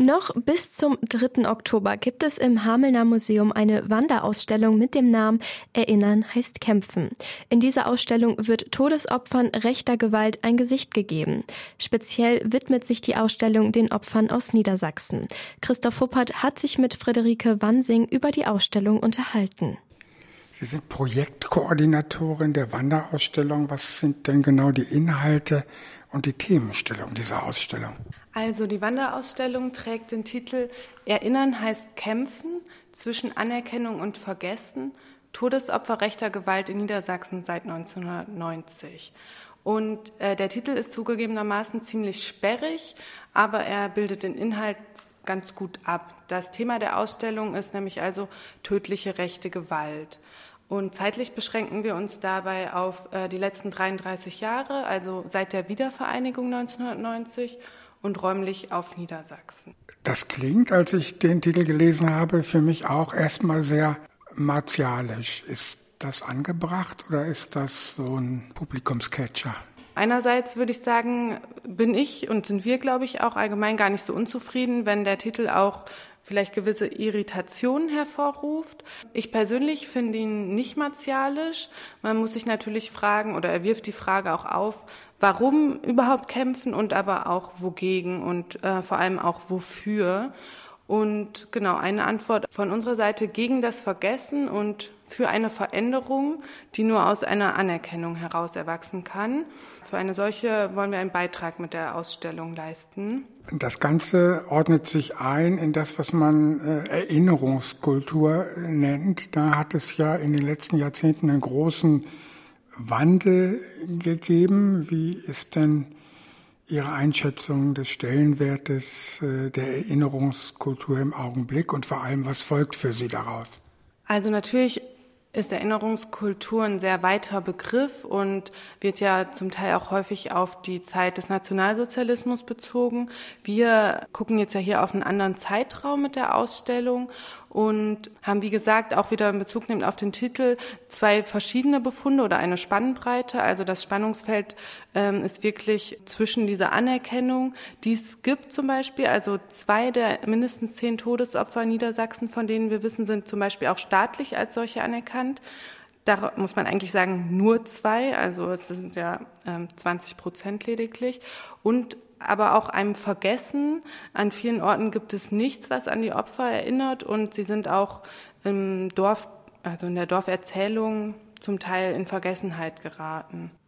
Noch bis zum 3. Oktober gibt es im Hamelner Museum eine Wanderausstellung mit dem Namen Erinnern heißt Kämpfen. In dieser Ausstellung wird Todesopfern rechter Gewalt ein Gesicht gegeben. Speziell widmet sich die Ausstellung den Opfern aus Niedersachsen. Christoph Huppert hat sich mit Friederike Wansing über die Ausstellung unterhalten. Sie sind Projektkoordinatorin der Wanderausstellung. Was sind denn genau die Inhalte und die Themenstellung dieser Ausstellung? Also die Wanderausstellung trägt den Titel Erinnern heißt Kämpfen zwischen Anerkennung und Vergessen, Todesopfer rechter Gewalt in Niedersachsen seit 1990. Und äh, der Titel ist zugegebenermaßen ziemlich sperrig, aber er bildet den Inhalt ganz gut ab. Das Thema der Ausstellung ist nämlich also tödliche rechte Gewalt. Und zeitlich beschränken wir uns dabei auf äh, die letzten 33 Jahre, also seit der Wiedervereinigung 1990 und räumlich auf Niedersachsen. Das klingt, als ich den Titel gelesen habe, für mich auch erstmal sehr martialisch. Ist das angebracht oder ist das so ein Publikumscatcher? Einerseits würde ich sagen, bin ich und sind wir, glaube ich, auch allgemein gar nicht so unzufrieden, wenn der Titel auch vielleicht gewisse Irritationen hervorruft. Ich persönlich finde ihn nicht martialisch. Man muss sich natürlich fragen, oder er wirft die Frage auch auf, warum überhaupt kämpfen und aber auch wogegen und äh, vor allem auch wofür. Und genau, eine Antwort von unserer Seite gegen das Vergessen und für eine Veränderung, die nur aus einer Anerkennung heraus erwachsen kann. Für eine solche wollen wir einen Beitrag mit der Ausstellung leisten. Das Ganze ordnet sich ein in das, was man äh, Erinnerungskultur nennt. Da hat es ja in den letzten Jahrzehnten einen großen Wandel gegeben. Wie ist denn Ihre Einschätzung des Stellenwertes äh, der Erinnerungskultur im Augenblick und vor allem, was folgt für Sie daraus? Also natürlich ist Erinnerungskultur ein sehr weiter Begriff und wird ja zum Teil auch häufig auf die Zeit des Nationalsozialismus bezogen. Wir gucken jetzt ja hier auf einen anderen Zeitraum mit der Ausstellung und haben, wie gesagt, auch wieder in Bezug nehmend auf den Titel zwei verschiedene Befunde oder eine Spannbreite. Also das Spannungsfeld ähm, ist wirklich zwischen dieser Anerkennung, die es gibt zum Beispiel, also zwei der mindestens zehn Todesopfer in Niedersachsen, von denen wir wissen, sind zum Beispiel auch staatlich als solche anerkannt. Da muss man eigentlich sagen, nur zwei, also es sind ja ähm, 20 Prozent lediglich. Und aber auch einem Vergessen. An vielen Orten gibt es nichts, was an die Opfer erinnert und sie sind auch im Dorf, also in der Dorferzählung zum Teil in Vergessenheit geraten.